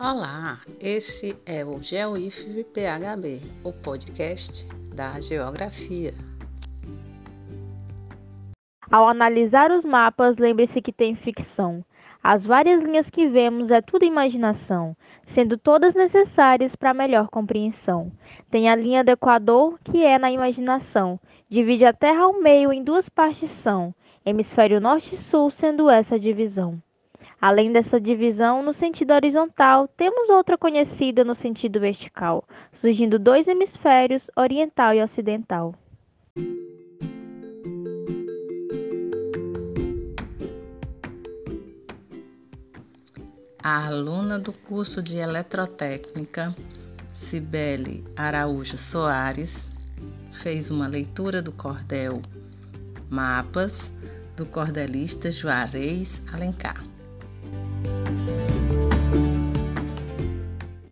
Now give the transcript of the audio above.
Olá, esse é o GeoIF PHB, o podcast da geografia. Ao analisar os mapas, lembre-se que tem ficção. As várias linhas que vemos é tudo imaginação, sendo todas necessárias para melhor compreensão. Tem a linha do Equador, que é na imaginação, divide a Terra ao meio em duas partes são, hemisfério norte e sul, sendo essa a divisão. Além dessa divisão no sentido horizontal, temos outra conhecida no sentido vertical, surgindo dois hemisférios, oriental e ocidental. A aluna do curso de Eletrotécnica, Cibele Araújo Soares, fez uma leitura do cordel Mapas do cordelista Juarez Alencar.